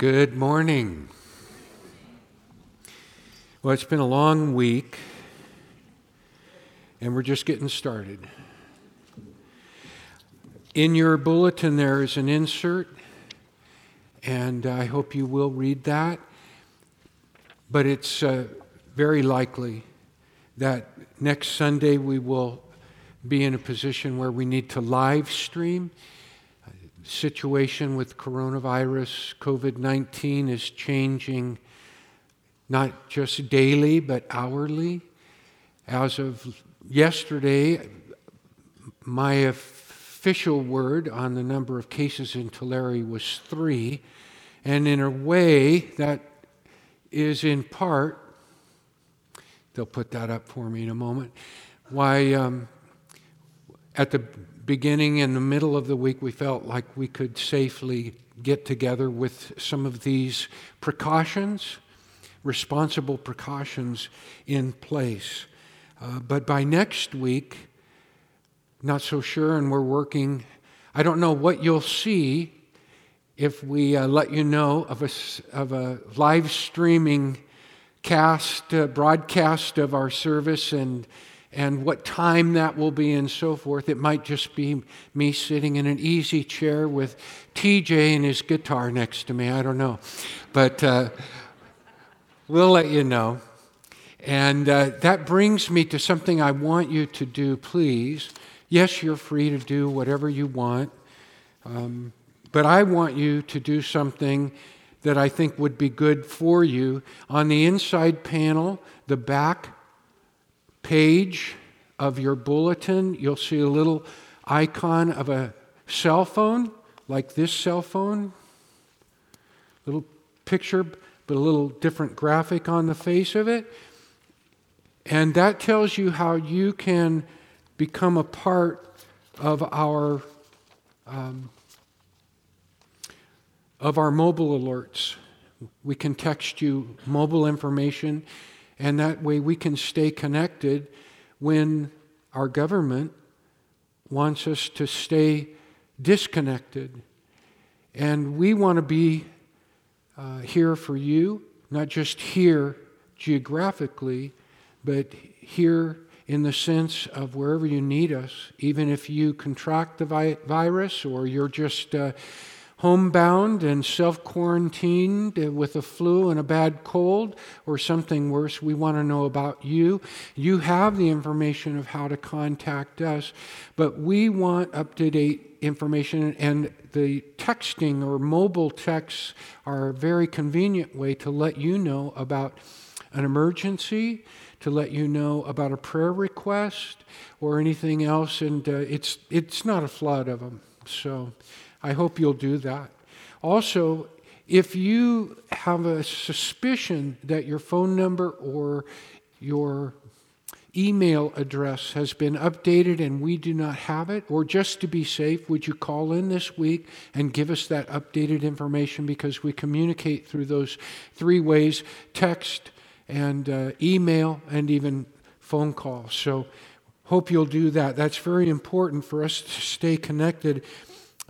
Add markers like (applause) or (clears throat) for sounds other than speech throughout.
Good morning. Well, it's been a long week, and we're just getting started. In your bulletin, there is an insert, and I hope you will read that. But it's uh, very likely that next Sunday we will be in a position where we need to live stream situation with coronavirus, COVID 19 is changing not just daily, but hourly. As of yesterday, my official word on the number of cases in Tulare was three. And in a way, that is in part, they'll put that up for me in a moment, why um, at the beginning in the middle of the week, we felt like we could safely get together with some of these precautions, responsible precautions in place. Uh, but by next week, not so sure, and we're working. I don't know what you'll see if we uh, let you know of a, of a live streaming cast, uh, broadcast of our service and and what time that will be and so forth. It might just be me sitting in an easy chair with TJ and his guitar next to me. I don't know. But uh, we'll let you know. And uh, that brings me to something I want you to do, please. Yes, you're free to do whatever you want. Um, but I want you to do something that I think would be good for you. On the inside panel, the back page of your bulletin, you'll see a little icon of a cell phone, like this cell phone. Little picture, but a little different graphic on the face of it. And that tells you how you can become a part of our um, of our mobile alerts. We can text you mobile information and that way we can stay connected when our government wants us to stay disconnected. And we want to be uh, here for you, not just here geographically, but here in the sense of wherever you need us, even if you contract the vi- virus or you're just. Uh, homebound and self quarantined with a flu and a bad cold or something worse, we want to know about you. You have the information of how to contact us, but we want up to date information, and the texting or mobile texts are a very convenient way to let you know about an emergency. To let you know about a prayer request or anything else, and uh, it's it's not a flood of them. So, I hope you'll do that. Also, if you have a suspicion that your phone number or your email address has been updated and we do not have it, or just to be safe, would you call in this week and give us that updated information because we communicate through those three ways text and uh, email and even phone call. So, hope you'll do that. That's very important for us to stay connected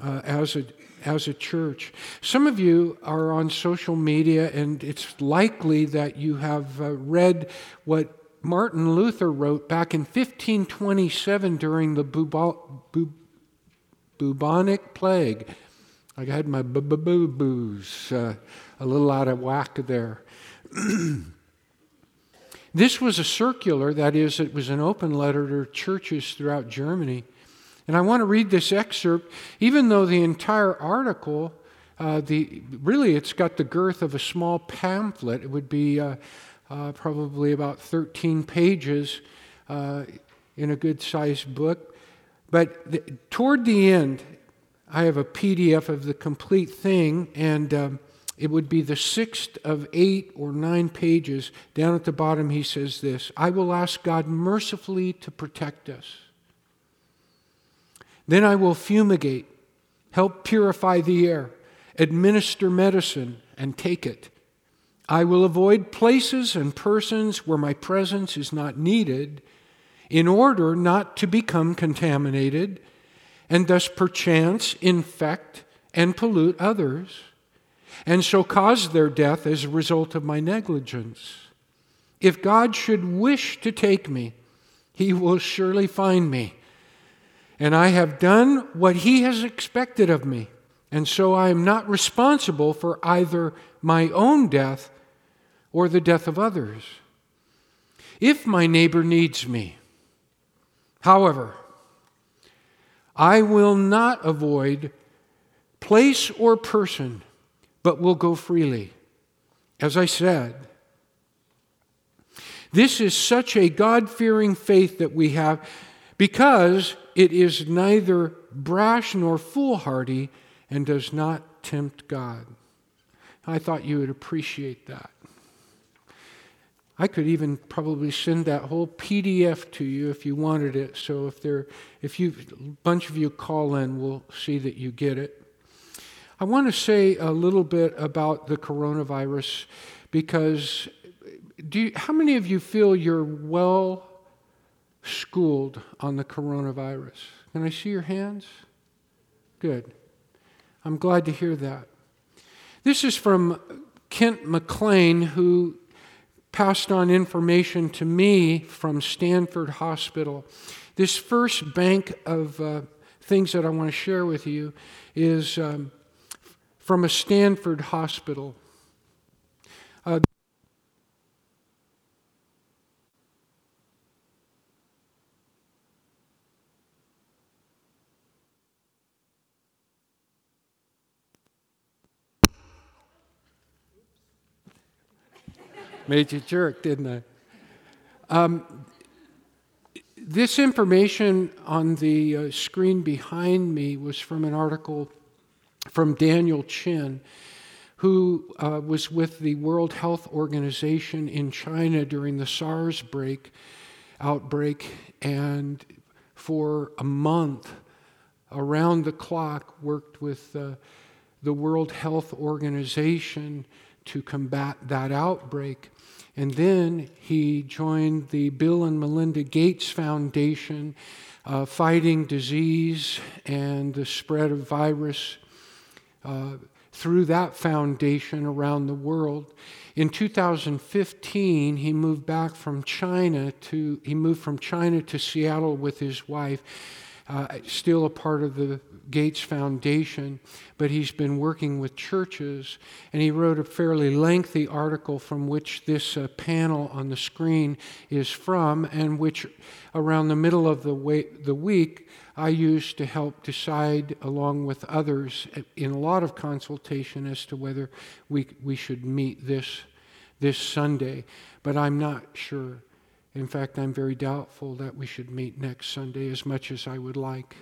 uh, as a as a church. Some of you are on social media, and it's likely that you have uh, read what Martin Luther wrote back in 1527 during the bubonic plague. I had my boo boos uh, a little out of whack there. (clears throat) this was a circular, that is, it was an open letter to churches throughout Germany. And I want to read this excerpt, even though the entire article, uh, the, really, it's got the girth of a small pamphlet. It would be uh, uh, probably about 13 pages uh, in a good sized book. But the, toward the end, I have a PDF of the complete thing, and um, it would be the sixth of eight or nine pages. Down at the bottom, he says this I will ask God mercifully to protect us. Then I will fumigate, help purify the air, administer medicine, and take it. I will avoid places and persons where my presence is not needed in order not to become contaminated and thus perchance infect and pollute others. and so cause their death as a result of my negligence. If God should wish to take me, he will surely find me. And I have done what he has expected of me. And so I am not responsible for either my own death or the death of others. If my neighbor needs me, however, I will not avoid place or person, but will go freely. As I said, this is such a God fearing faith that we have because it is neither brash nor foolhardy and does not tempt God. I thought you would appreciate that. I could even probably send that whole PDF to you if you wanted it. So if there, if you, a bunch of you call in, we'll see that you get it. I want to say a little bit about the coronavirus because do you, how many of you feel you're well schooled on the coronavirus? Can I see your hands? Good. I'm glad to hear that. This is from Kent McLean, who passed on information to me from Stanford Hospital. This first bank of uh, things that I want to share with you is um, from a Stanford hospital. Uh, Made you jerk, didn't I? Um, this information on the uh, screen behind me was from an article from Daniel Chin, who uh, was with the World Health Organization in China during the SARS break, outbreak, and for a month, around the clock, worked with uh, the World Health Organization to combat that outbreak. And then he joined the Bill and Melinda Gates Foundation, uh, fighting disease and the spread of virus uh, through that foundation around the world. In 2015, he moved back from China to he moved from China to Seattle with his wife, uh, still a part of the Gates Foundation, but he's been working with churches, and he wrote a fairly lengthy article from which this uh, panel on the screen is from, and which around the middle of the, way, the week I used to help decide, along with others, in a lot of consultation as to whether we, we should meet this, this Sunday. But I'm not sure. In fact, I'm very doubtful that we should meet next Sunday as much as I would like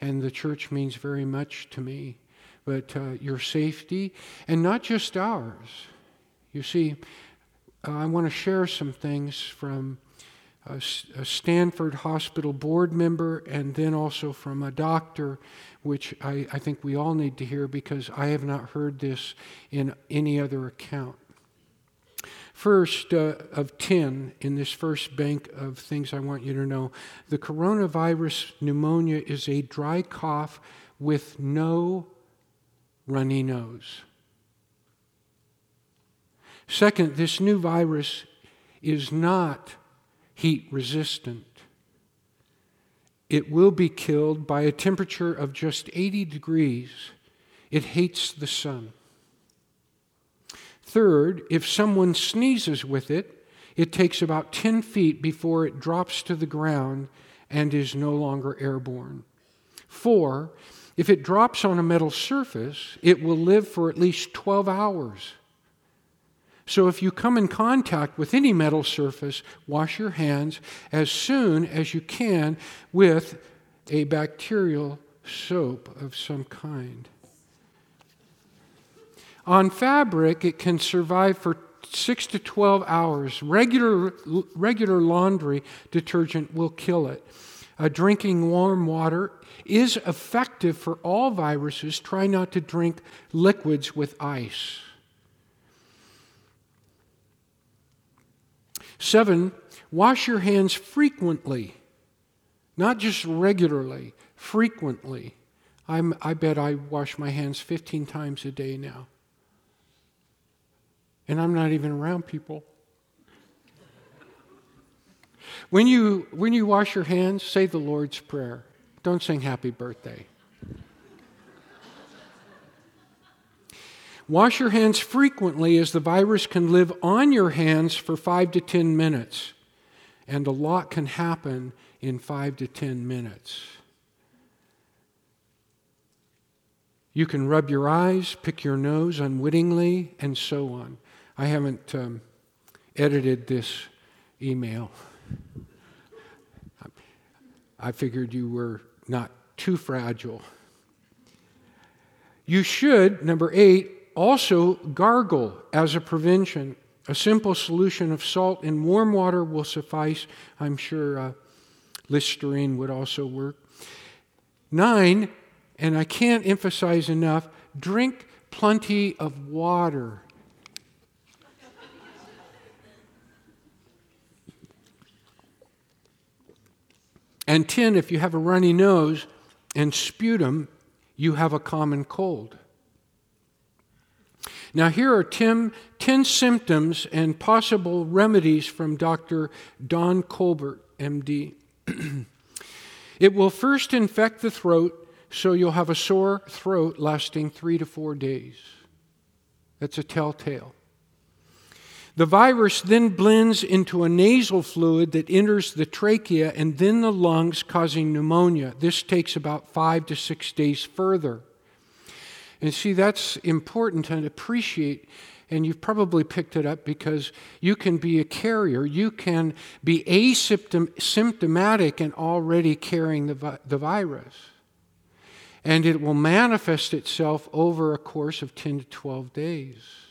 and the church means very much to me. But uh, your safety, and not just ours. You see, uh, I want to share some things from a, a, Stanford Hospital board member and then also from a doctor, which I, I think we all need to hear because I have not heard this in any other account. First, uh, of 10 in this first bank of things I want you to know the coronavirus pneumonia is a dry cough with no runny nose. Second, this new virus is not heat resistant. It will be killed by a temperature of just 80 degrees. It hates the sun. Third, if someone sneezes with it, it takes about 10 feet before it drops to the ground and is no longer airborne. Four, if it drops on a metal surface, it will live for at least 12 hours. So if you come in contact with any metal surface, wash your hands as soon as you can with a bacterial soap of some kind. On fabric, it can survive for 6 to 12 hours. Regular, regular laundry detergent will kill it. Uh, drinking warm water is effective for all viruses. Try not to drink liquids with ice. Seven, wash your hands frequently, not just regularly, frequently. I'm, I bet I wash my hands 15 times a day now. And I'm not even around people. When you, when you wash your hands, say the Lord's Prayer. Don't sing happy birthday. Wash your hands frequently as the virus can live on your hands for five to 10 minutes. And a lot can happen in five to 10 minutes. You can rub your eyes, pick your nose unwittingly, and so on. I haven't um, edited this email. I figured you were not too fragile. You should, number eight, also gargle as a prevention. A simple solution of salt in warm water will suffice. I'm sure uh, Listerine would also work. Nine, and I can't emphasize enough, drink plenty of water. And 10, if you have a runny nose and sputum, you have a common cold. Now, here are 10, 10 symptoms and possible remedies from Dr. Don Colbert, MD. (clears throat) it will first infect the throat, so you'll have a sore throat lasting three to four days. That's a telltale. The virus then blends into a nasal fluid that enters the trachea and then the lungs, causing pneumonia. This takes about five to six days further. And see, that's important to appreciate. And you've probably picked it up because you can be a carrier. You can be asymptomatic and already carrying the, vi- the virus. And it will manifest itself over a course of 10 to 12 days.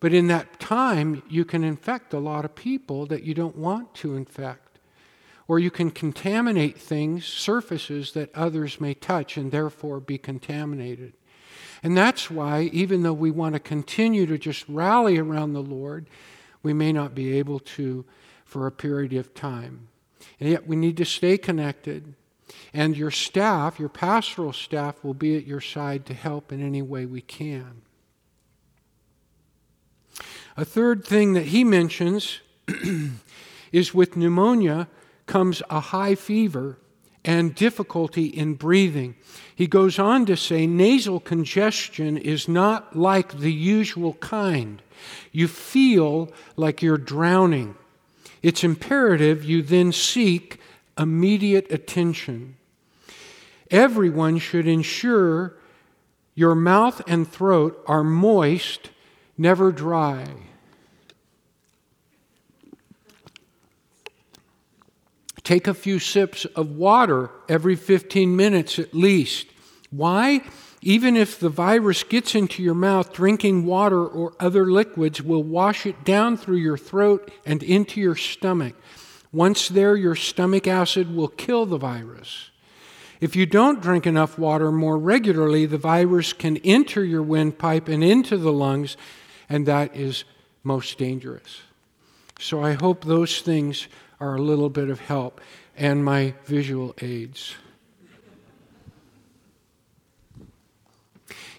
But in that time, you can infect a lot of people that you don't want to infect. Or you can contaminate things, surfaces that others may touch and therefore be contaminated. And that's why, even though we want to continue to just rally around the Lord, we may not be able to for a period of time. And yet we need to stay connected. And your staff, your pastoral staff, will be at your side to help in any way we can. A third thing that he mentions (clears throat) is with pneumonia comes a high fever and difficulty in breathing. He goes on to say nasal congestion is not like the usual kind. You feel like you're drowning. It's imperative you then seek immediate attention. Everyone should ensure your mouth and throat are moist never dry. Take a few sips of water every 15 minutes at least. Why? Even if the virus gets into your mouth, drinking water or other liquids will wash it down through your throat and into your stomach. Once there, your stomach acid will kill the virus. If you don't drink enough water more regularly, the virus can enter your windpipe and into the lungs, and that is most dangerous. So I hope those things are a little bit of help and my visual aids.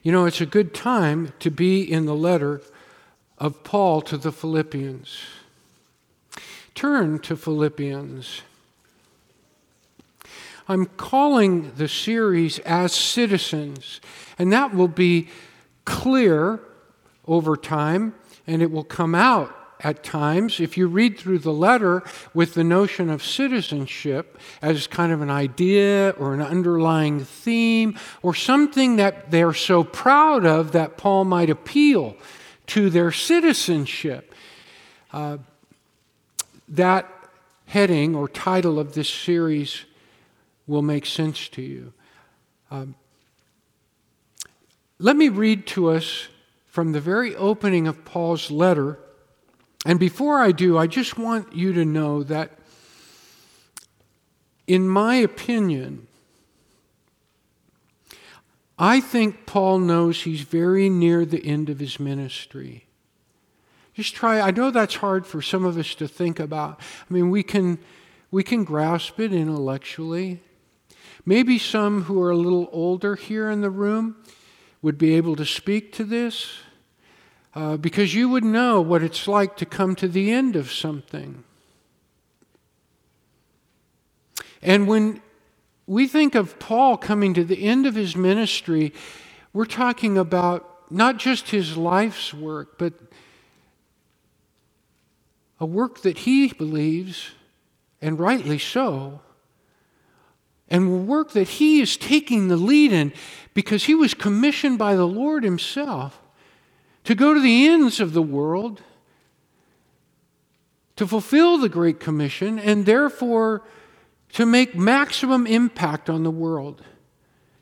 You know, it's a good time to be in the letter of Paul to the Philippians. Turn to Philippians. I'm calling the series as citizens, and that will be clear over time, and it will come out at times. If you read through the letter with the notion of citizenship as kind of an idea or an underlying theme or something that they're so proud of that Paul might appeal to their citizenship, uh, that heading or title of this series will make sense to you. Um, let me read to us from the very opening of Paul's letter. And before I do, I just want you to know that, in my opinion, I think Paul knows he's very near the end of his ministry. Just try, I know that's hard for some of us to think about. I mean, we can, we can grasp it intellectually. Maybe some who are a little older here in the room would be able to speak to this. uh, because you would know what it's like to come to the end of something. And when we think of Paul coming to the end of his ministry, we're talking about not just his life's work, but a work that he believes, and rightly so, and work that he is taking the lead in because he was commissioned by the Lord himself to go to the ends of the world to fulfill the Great Commission and therefore to make maximum impact on the world.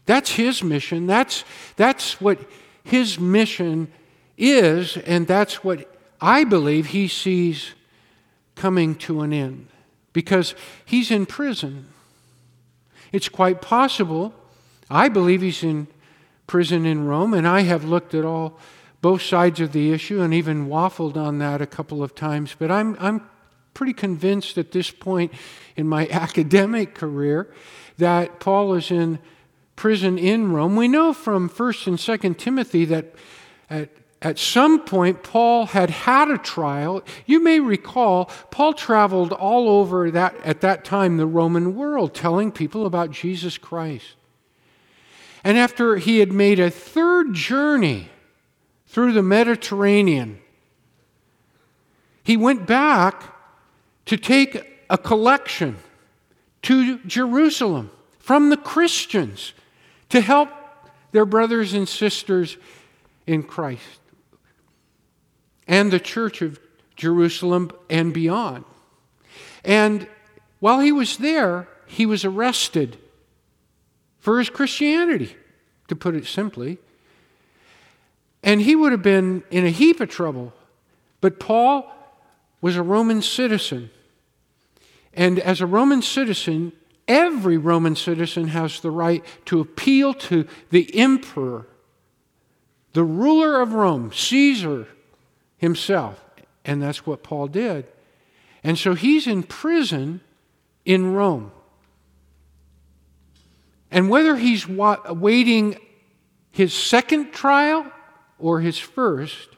That's his mission. That's, that's what his mission is, and that's what I believe he sees coming to an end because he's in prison. It's quite possible. I believe he's in prison in Rome, and I have looked at all both sides of the issue and even waffled on that a couple of times. But I'm, I'm pretty convinced at this point in my (laughs) academic career that Paul is in prison in Rome. We know from 1st and 2nd Timothy that at, at some point Paul had had a trial. You may recall Paul traveled all over that at that time the Roman world telling people about Jesus Christ. And after he had made a third journey through the Mediterranean, he went back to take a collection to Jerusalem from the Christians to help their brothers and sisters in Christ and the church of Jerusalem and beyond. And while he was there, he was arrested for his Christianity, to put it simply. And he would have been in a heap of trouble. But Paul was a Roman citizen. And as a Roman citizen, every Roman citizen has the right to appeal to the emperor, the ruler of Rome, Caesar himself. And that's what Paul did. And so he's in prison in Rome. And whether he's waiting his second trial or his first.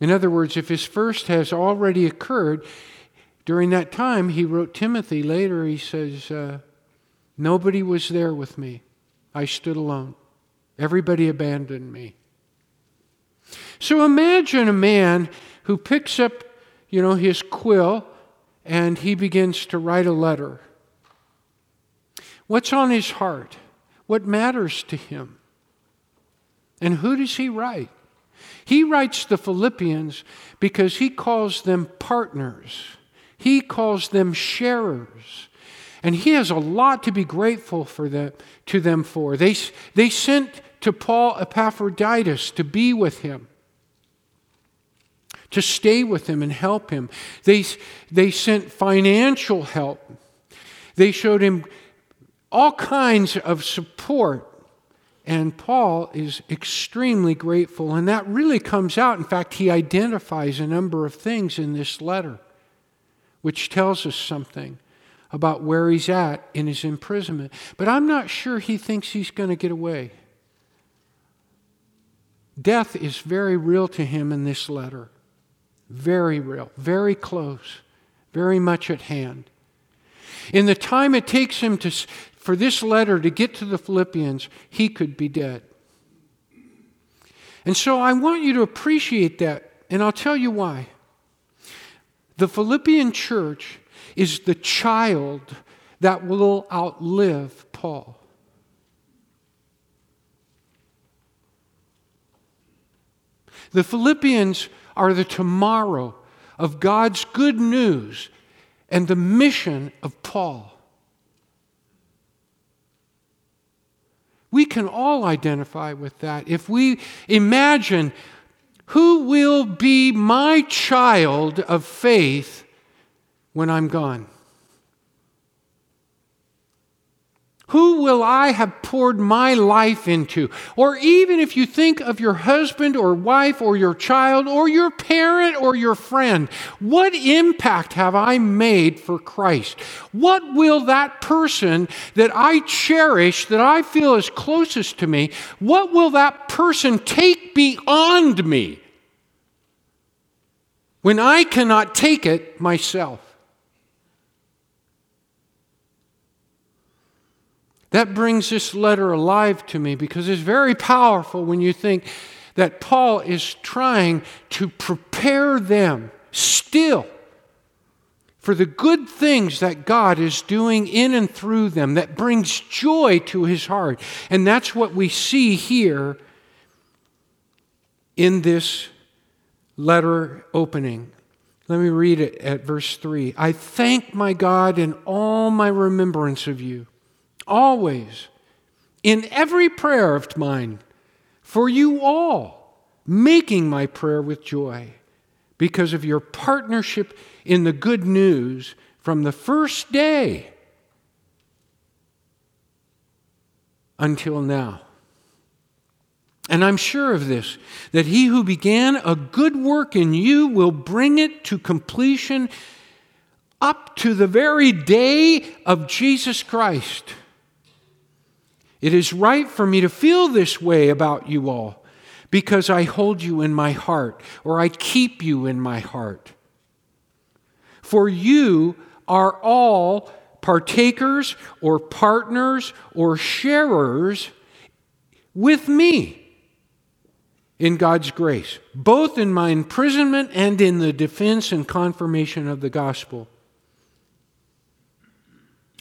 In other words, if his first has already occurred, during that time, he wrote Timothy later, he says, uh, Nobody was there with me. I stood alone. Everybody abandoned me. So imagine a man who picks up, you know, his quill and he begins to write a letter. What's on his heart? What matters to him? And who does he write? He writes the Philippians because he calls them partners, he calls them sharers. And he has a lot to be grateful for them, to them for. They, they sent to Paul Epaphroditus to be with him, to stay with him and help him. They, they sent financial help. They showed him all kinds of support and Paul is extremely grateful, and that really comes out. In fact, he identifies a number of things in this letter, which tells us something about where he's at in his imprisonment. But I'm not sure he thinks he's going to get away. Death is very real to him in this letter. Very real, very close, very much at hand. In the time it takes him to, for this letter to get to the Philippians, he could be dead. And so I want you to appreciate that, and I'll tell you why. The Philippian church is the child that will outlive Paul. The Philippians are the tomorrow of God's good news and the mission of Paul. We can all identify with that. If we imagine who will be my child of faith when I'm gone? Who will I have poured my life into? Or even if you think of your husband or wife or your child or your parent or your friend, what impact have I made for Christ? What will that person that I cherish, that I feel is closest to me, what will that person take beyond me when I cannot take it myself. That brings this letter alive to me because it's very powerful when you think that Paul is trying to prepare them still for the good things that God is doing in and through them that brings joy to his heart. And that's what we see here in this letter opening. Let me read it at verse 3. I thank my God in all my remembrance of you, always, in every prayer of mine, for you all, making my prayer with joy because of your partnership in the good news from the first day until now. And I'm sure of this, that he who began a good work in you will bring it to completion up to the very day of Jesus Christ. It is right for me to feel this way about you all because I hold you in my heart or I keep you in my heart. For you are all partakers or partners or sharers with me in God's grace, both in my imprisonment and in the defense and confirmation of the gospel.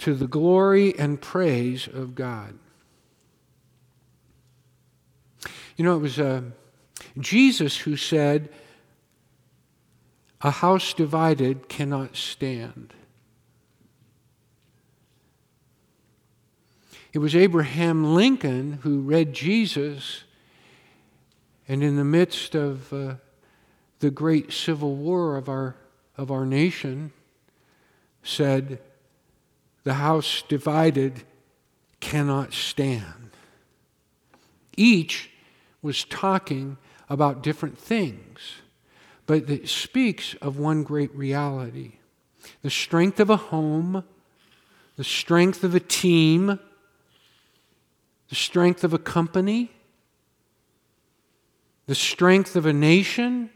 to the glory and praise of God. You know, it was uh, Jesus who said, A house divided cannot stand. It was Abraham Lincoln who read Jesus, and in the midst of uh, the great civil war of our, of our nation, said, The house divided cannot stand. Each was talking about different things, but it speaks of one great reality the strength of a home, the strength of a team, the strength of a company, the strength of a nation,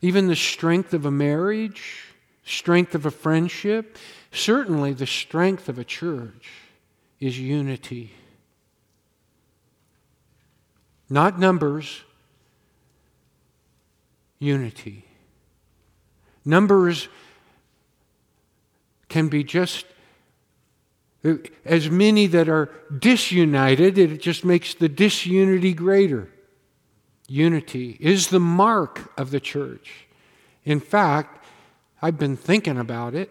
even the strength of a marriage, strength of a friendship, certainly the strength of a church is unity. Not numbers, unity. Numbers can be just as many that are disunited, it just makes the disunity greater. Unity is the mark of the church. In fact, I've been thinking about it.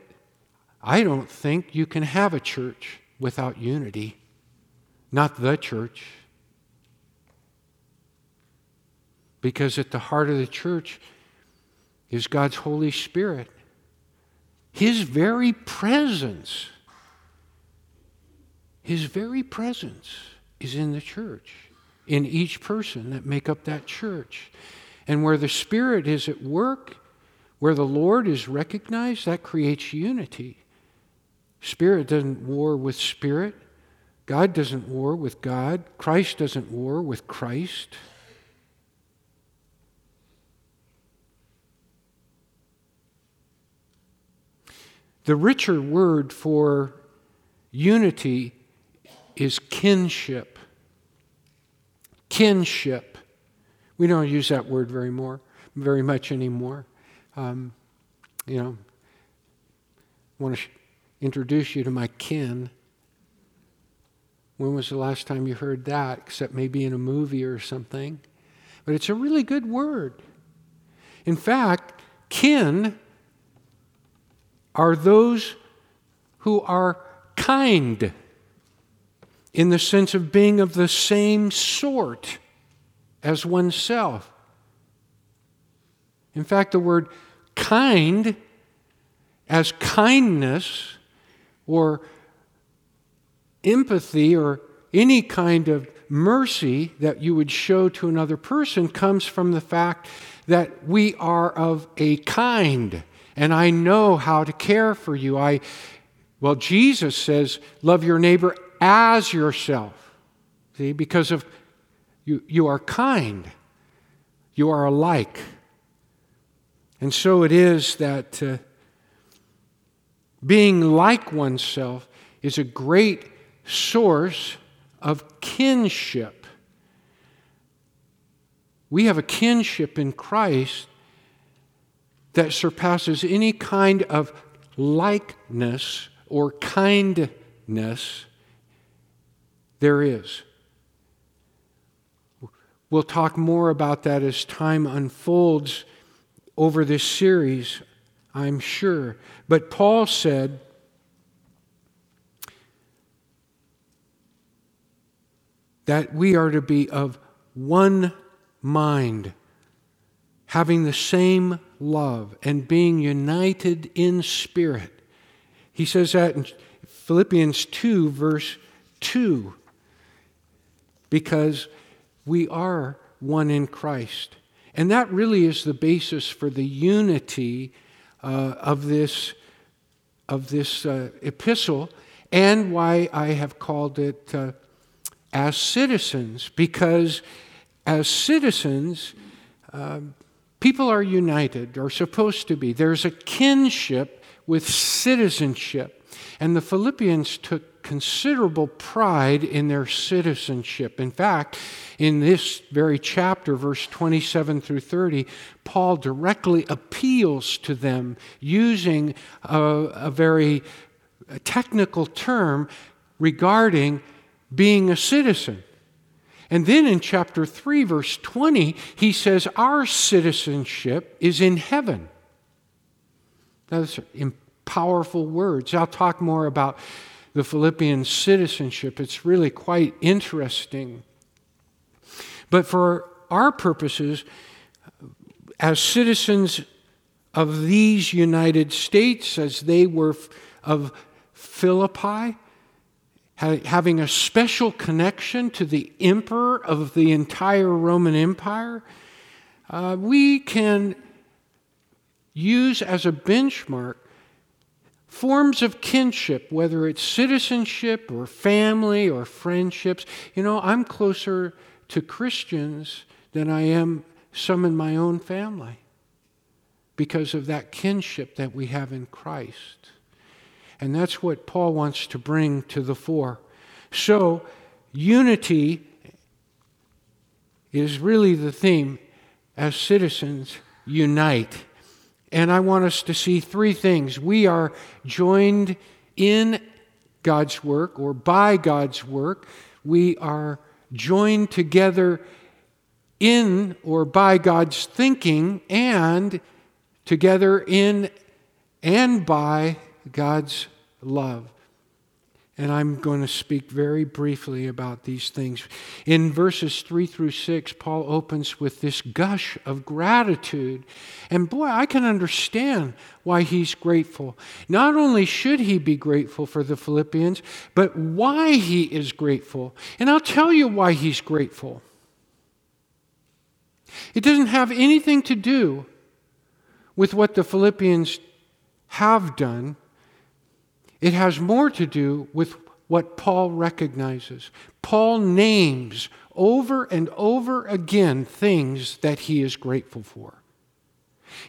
I don't think you can have a church without unity, not the church. Because at the heart of the church is God's Holy Spirit. His very presence, His very presence is in the church, in each person that make up that church. And where the Spirit is at work, where the Lord is recognized, that creates unity. Spirit doesn't war with spirit. God doesn't war with God. Christ doesn't war with Christ. The richer word for unity is kinship. Kinship. We don't use that word very more, very much anymore. Um, you know, I want to introduce you to my kin. When was the last time you heard that? Except maybe in a movie or something. But it's a really good word. In fact, kin are those who are kind in the sense of being of the same sort as oneself. In fact, the word kind, as kindness or empathy or any kind of mercy that you would show to another person, comes from the fact that we are of a kind. And I know how to care for you. I, well, Jesus says, love your neighbor as yourself. See, because of you, you are kind, you are alike. And so it is that uh, being like oneself is a great source of kinship. We have a kinship in Christ that surpasses any kind of likeness or kindness there is. We'll talk more about that as time unfolds over this series, I'm sure. But Paul said, that we are to be of one mind, having the same love, and being united in spirit. He says that in Philippians 2, verse 2, because we are one in Christ. And that really is the basis for the unity uh, of this, of this uh, epistle and why I have called it uh, as citizens, because as citizens, um, people are united, or supposed to be. There's a kinship with citizenship. And the Philippians took considerable pride in their citizenship. In fact, in this very chapter, verse 27 through 30, Paul directly appeals to them using a, a very technical term regarding being a citizen. And then in chapter 3, verse 20, he says, Our citizenship is in heaven. Those are powerful words. I'll talk more about the Philippian citizenship. It's really quite interesting. But for our purposes, as citizens of these United States, as they were of Philippi, having a special connection to the emperor of the entire Roman Empire, uh, we can use as a benchmark forms of kinship, whether it's citizenship or family or friendships. You know, I'm closer to Christians than I am some in my own family because of that kinship that we have in Christ. And that's what Paul wants to bring to the fore. So, unity is really the theme as citizens unite. And I want us to see three things. We are joined in God's work or by God's work. We are joined together in or by God's thinking and together in and by God's love. And I'm going to speak very briefly about these things. In verses 3 through 6, Paul opens with this gush of gratitude. And boy, I can understand why he's grateful. Not only should he be grateful for the Philippians, but why he is grateful. And I'll tell you why he's grateful. It doesn't have anything to do with what the Philippians have done it has more to do with what Paul recognizes. Paul names over and over again things that he is grateful for.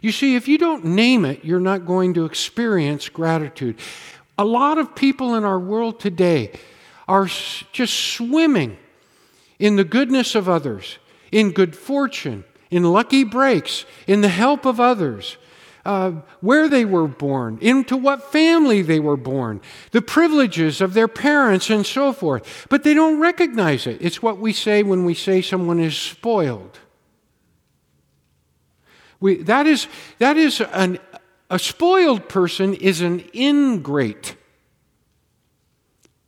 You see, if you don't name it, you're not going to experience gratitude. A lot of people in our world today are just swimming in the goodness of others, in good fortune, in lucky breaks, in the help of others, uh, where they were born, into what family they were born, the privileges of their parents, and so forth. But they don't recognize it. It's what we say when we say someone is spoiled. We, that is, that is an, a spoiled person is an ingrate.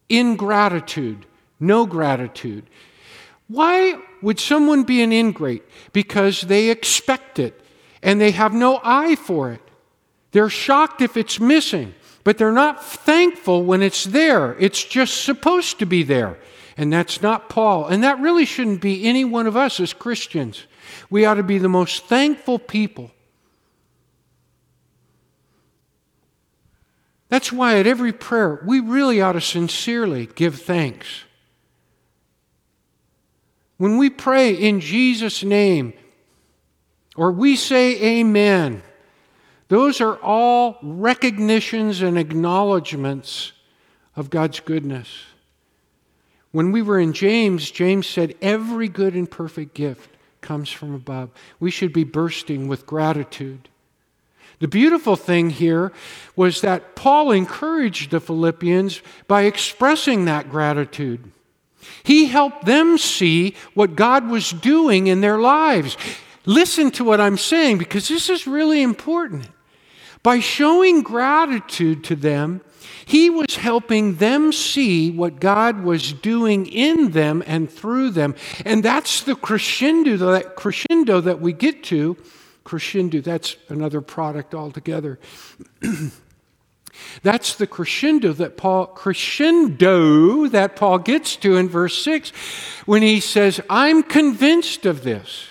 Ingratitude, no gratitude. Why would someone be an ingrate? Because they expect it and they have no eye for it. They're shocked if it's missing, but they're not thankful when it's there. It's just supposed to be there. And that's not Paul. And that really shouldn't be any one of us as Christians. We ought to be the most thankful people. That's why at every prayer, we really ought to sincerely give thanks. When we pray in Jesus' name, or we say amen, those are all recognitions and acknowledgments of God's goodness. When we were in James, James said, Every good and perfect gift comes from above. We should be bursting with gratitude. The beautiful thing here was that Paul encouraged the Philippians by expressing that gratitude. He helped them see what God was doing in their lives. Listen to what I'm saying because this is really important. By showing gratitude to them, he was helping them see what God was doing in them and through them. And that's the crescendo that, crescendo that we get to. Crescendo, that's another product altogether. (clears throat) that's the crescendo that Paul crescendo that Paul gets to in verse 6 when he says, "I'm convinced of this.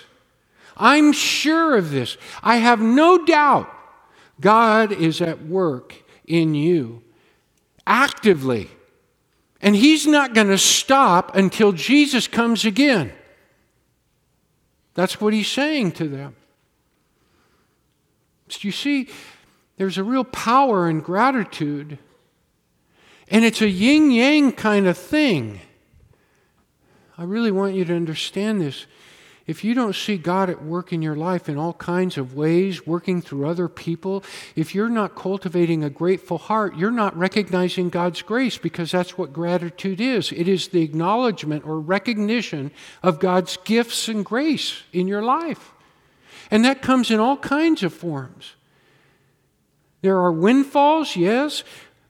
I'm sure of this. I have no doubt God is at work in you actively. And He's not going to stop until Jesus comes again. That's what He's saying to them. So you see, there's a real power in gratitude, and it's a yin yang kind of thing. I really want you to understand this if you don't see God at work in your life in all kinds of ways, working through other people, if you're not cultivating a grateful heart, you're not recognizing God's grace because that's what gratitude is. It is the acknowledgement or recognition of God's gifts and grace in your life. And that comes in all kinds of forms. There are windfalls, yes,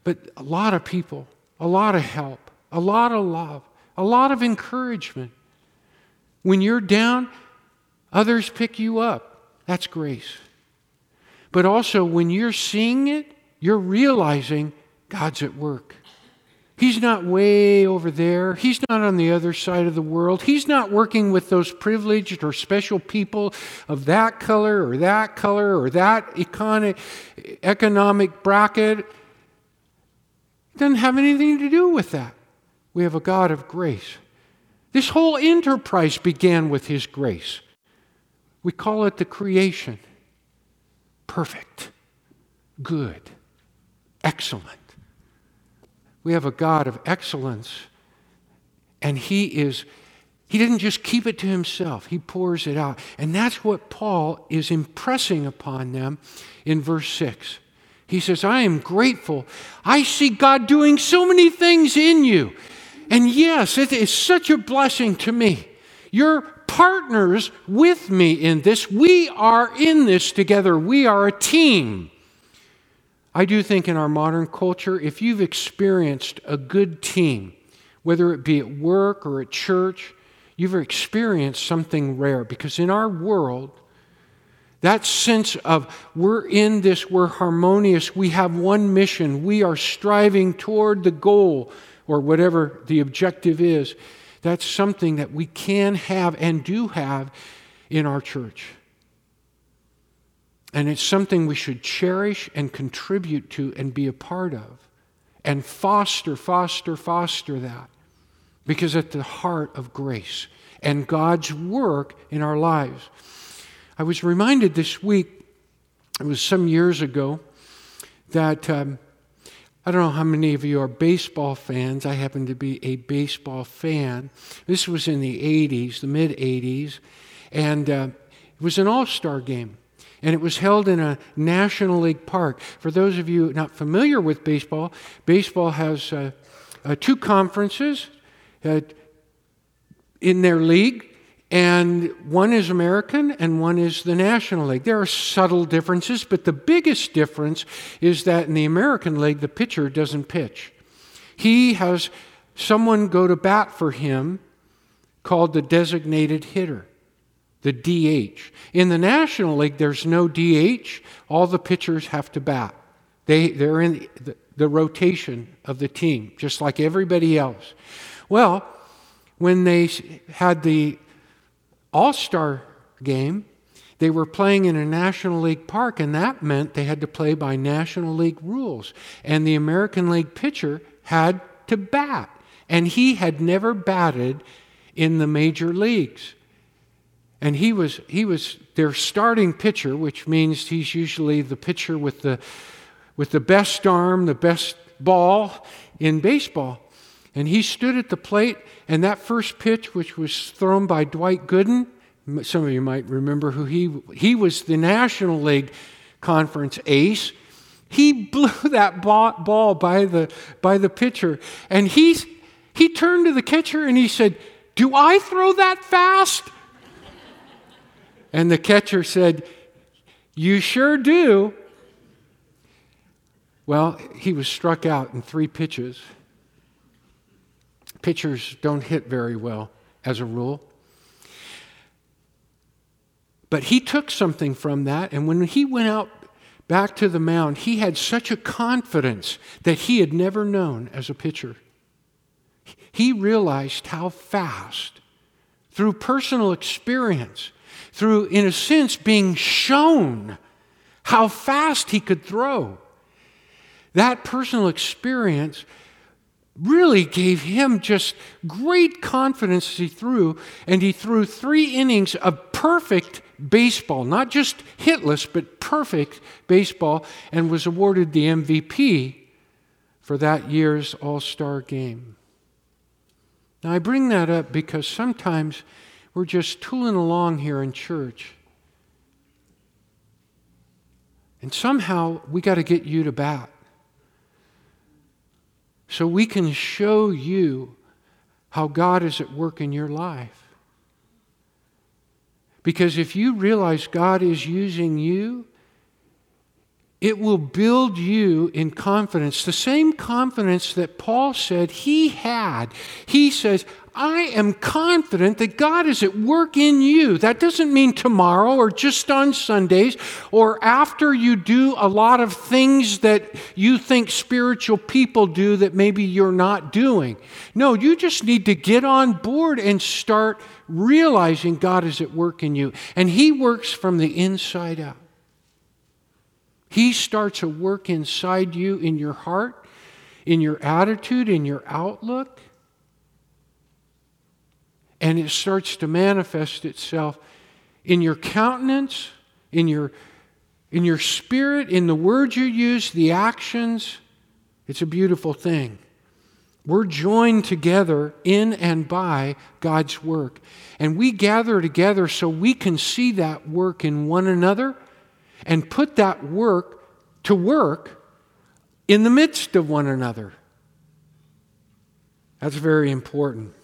but a lot of people, a lot of help, a lot of love, a lot of encouragement. When you're down, others pick you up. That's grace. But also, when you're seeing it, you're realizing God's at work. He's not way over there. He's not on the other side of the world. He's not working with those privileged or special people of that color or that color or that economic bracket. It doesn't have anything to do with that. We have a God of grace. This whole enterprise began with His grace. We call it the creation. Perfect, good, excellent. We have a God of excellence, and He is. He didn't just keep it to himself, he pours it out. And that's what Paul is impressing upon them in verse 6. He says, I am grateful. I see God doing so many things in you. And yes, it is such a blessing to me. You're partners with me in this. We are in this together. We are a team. I do think in our modern culture, if you've experienced a good team, whether it be at work or at church, you've experienced something rare because in our world, that sense of we're in this, we're harmonious, we have one mission, we are striving toward the goal or whatever the objective is, that's something that we can have and do have in our church. And it's something we should cherish and contribute to and be a part of. And foster, foster, foster that. Because at the heart of grace and God's work in our lives. I was reminded this week, it was some years ago, that um, I don't know how many of you are baseball fans. I happen to be a baseball fan. This was in the 80s, the mid 80s, and uh, it was an all star game. And it was held in a National League park. For those of you not familiar with baseball, baseball has uh, uh, two conferences uh, in their league and one is American and one is the National League. There are subtle differences, but the biggest difference is that in the American League, the pitcher doesn't pitch. He has someone go to bat for him called the designated hitter. the DH. In the National League, there's no DH. All the pitchers have to bat. They, they're in the, the rotation of the team, just like everybody else. Well, when they had the All Star game, they were playing in a National League park, and that meant they had to play by National League rules. And the American League pitcher had to bat, and he had never batted in the major leagues. And he was, he was their starting pitcher, which means he's usually the pitcher with the, with the best arm, the best ball in baseball. And he stood at the plate, and that first pitch, which was thrown by Dwight Gooden, some of you might remember who he he was the National League Conference ace. He (laughs) blew that ball by the by the pitcher, and he's he turned to the catcher and he said, "Do I throw that fast?" And the catcher said, "You sure do." Well, he was struck out in three pitches. Pitchers don't hit very well as a rule. But he took something from that, and when he went out back to the mound, he had such a confidence that he had never known as a pitcher. He realized how fast, through personal experience, through, in a sense, being shown how fast he could throw. That personal experience really gave him just great confidence as he threw, and he threw three innings of perfect baseball, not just hitless, but perfect baseball, and was awarded the MVP for that year's All Star game. Now, I bring that up because sometimes we're just tooling along here in church. And somehow we got to get you to bat so we can show you how God is at work in your life. Because if you realize God is using you, it will build you in confidence, the same confidence that Paul said he had. He says, I am confident that God is at work in you. That doesn't mean tomorrow or just on Sundays or after you do a lot of things that you think spiritual people do that maybe you're not doing. No, you just need to get on board and start realizing God is at work in you. And He works from the inside out. He starts a work inside you in your heart, in your attitude, in your outlook and it starts to manifest itself in your countenance, in your, in your spirit, in the words you use, the actions. It's a beautiful thing. We're joined together in and by God's work. And we gather together so we can see that work in one another and put that work to work in the midst of one another. That's very important.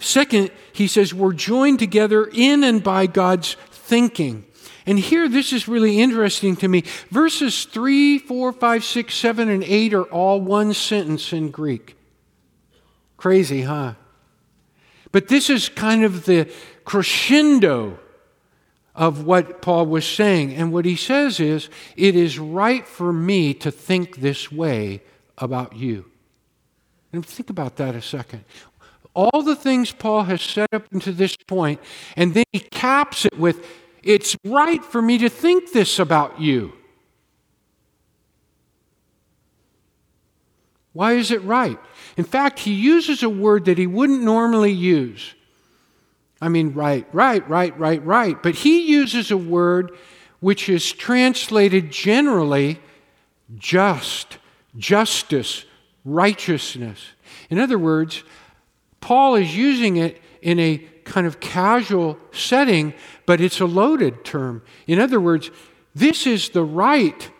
Second, he says we're joined together in and by God's thinking. And here, this is really interesting to me. Verses 3, 4, 5, 6, 7, and 8 are all one sentence in Greek. Crazy, huh? But this is kind of the crescendo of what Paul was saying. And what he says is, it is right for me to think this way about you. And think about that a second all the things Paul has set up into this point, and then he caps it with, It's right for me to think this about you. Why is it right? In fact, he uses a word that he wouldn't normally use. I mean, right, right, right, right, right. But he uses a word which is translated generally just, justice, righteousness. In other words, Paul is using it in a kind of casual setting, but it's a loaded term. In other words, this is the right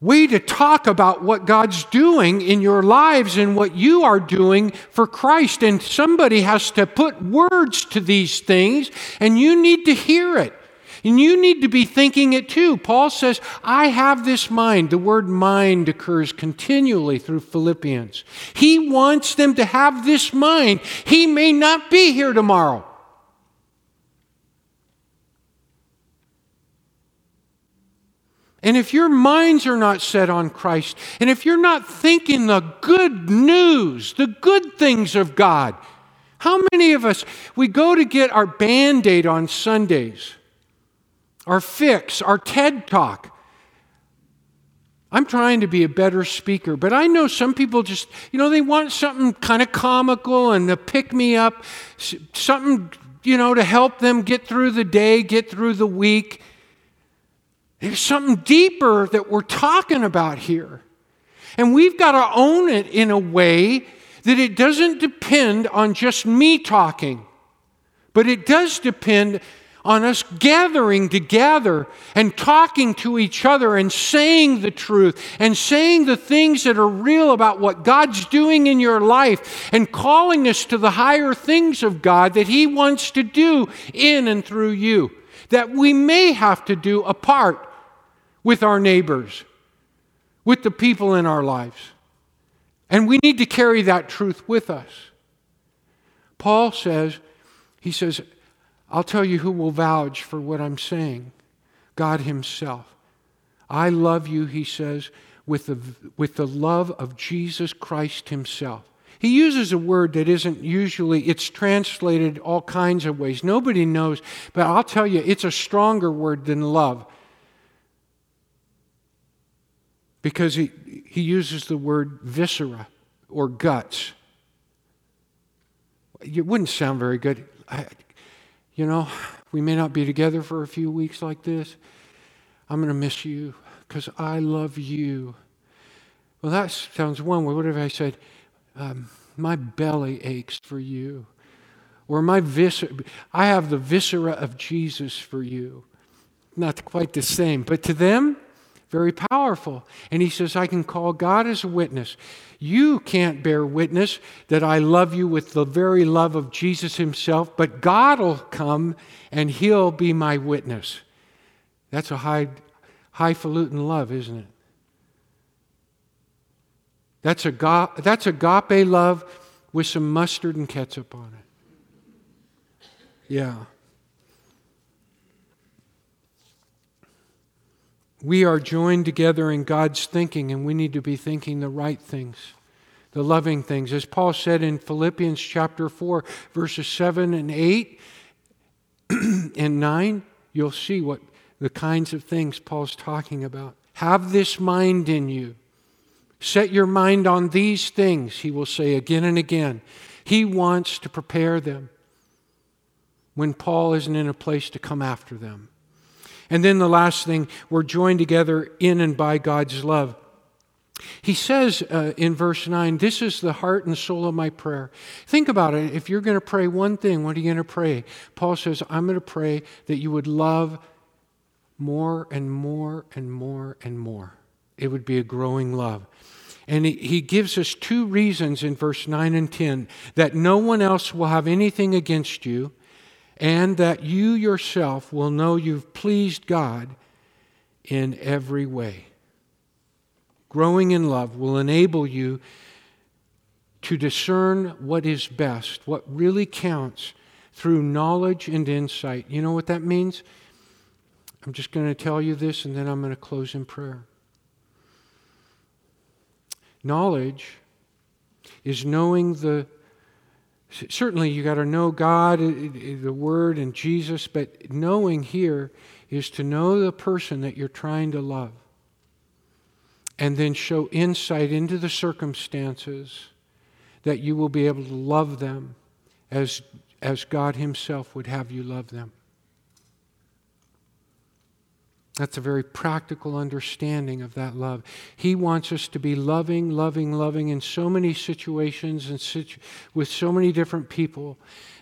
way to talk about what God's doing in your lives and what you are doing for Christ. And somebody has to put words to these things, and you need to hear it. And you need to be thinking it too. Paul says, I have this mind. The word mind occurs continually through Philippians. He wants them to have this mind. He may not be here tomorrow. And if your minds are not set on Christ, and if you're not thinking the good news, the good things of God, how many of us, we go to get our band aid on Sundays? Our fix, our TED talk. I'm trying to be a better speaker, but I know some people just, you know, they want something kind of comical and to pick me up, something, you know, to help them get through the day, get through the week. There's something deeper that we're talking about here. And we've got to own it in a way that it doesn't depend on just me talking, but it does depend on us gathering together and talking to each other and saying the truth and saying the things that are real about what God's doing in your life and calling us to the higher things of God that He wants to do in and through you that we may have to do apart with our neighbors, with the people in our lives. And we need to carry that truth with us. Paul says, he says, I'll tell you who will vouch for what I'm saying God Himself. I love you, he says, with the, with the love of Jesus Christ Himself. He uses a word that isn't usually, it's translated all kinds of ways. Nobody knows, but I'll tell you, it's a stronger word than love because he, he uses the word viscera or guts. It wouldn't sound very good. I, you know, we may not be together for a few weeks like this. I'm going to miss you because I love you. Well, that sounds one way. What if I said, um, my belly aches for you? Or my viscera, I have the viscera of Jesus for you. Not quite the same, but to them, very powerful. And he says, I can call God as a witness. You can't bear witness that I love you with the very love of Jesus himself, but God will come and he'll be my witness. That's a high, highfalutin love, isn't it? That's, a, that's agape love with some mustard and ketchup on it. Yeah. We are joined together in God's thinking, and we need to be thinking the right things, the loving things. As Paul said in Philippians chapter 4, verses 7 and 8 (clears throat) and 9, you'll see what the kinds of things Paul's talking about. Have this mind in you. Set your mind on these things, he will say again and again. He wants to prepare them when Paul isn't in a place to come after them. And then the last thing, we're joined together in and by God's love. He says uh, in verse 9, This is the heart and soul of my prayer. Think about it. If you're going to pray one thing, what are you going to pray? Paul says, I'm going to pray that you would love more and more and more and more. It would be a growing love. And he, he gives us two reasons in verse 9 and 10 that no one else will have anything against you and that you yourself will know you've pleased God in every way. Growing in love will enable you to discern what is best, what really counts through knowledge and insight. You know what that means? I'm just going to tell you this and then I'm going to close in prayer. Knowledge is knowing the Certainly, you got to know God, the Word, and Jesus, but knowing here is to know the person that you're trying to love and then show insight into the circumstances that you will be able to love them as, as God Himself would have you love them. That's a very practical understanding of that love. He wants us to be loving, loving, loving in so many situations and situ- with so many different people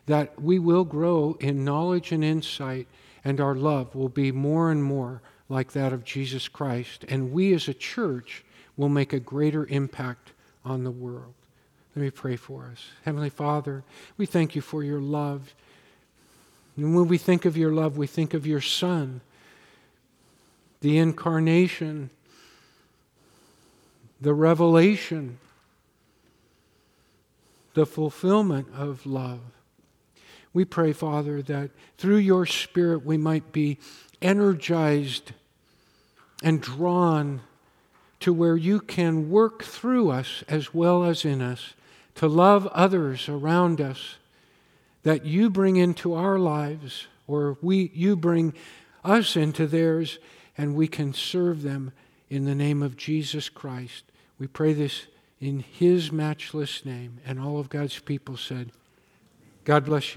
that we will grow in knowledge and insight, and our love will be more and more like that of Jesus Christ. And we as a church will make a greater impact on the world. Let me pray for us. Heavenly Father, we thank you for your love. And when we think of your love, we think of your Son the incarnation, the revelation, the fulfillment of love. We pray, Father, that through your Spirit we might be energized and drawn to where you can work through us as well as in us to love others around us that you bring into our lives or we you bring us into theirs and we can serve them in the name of Jesus Christ. We pray this in his matchless name and all of God's people said God bless you.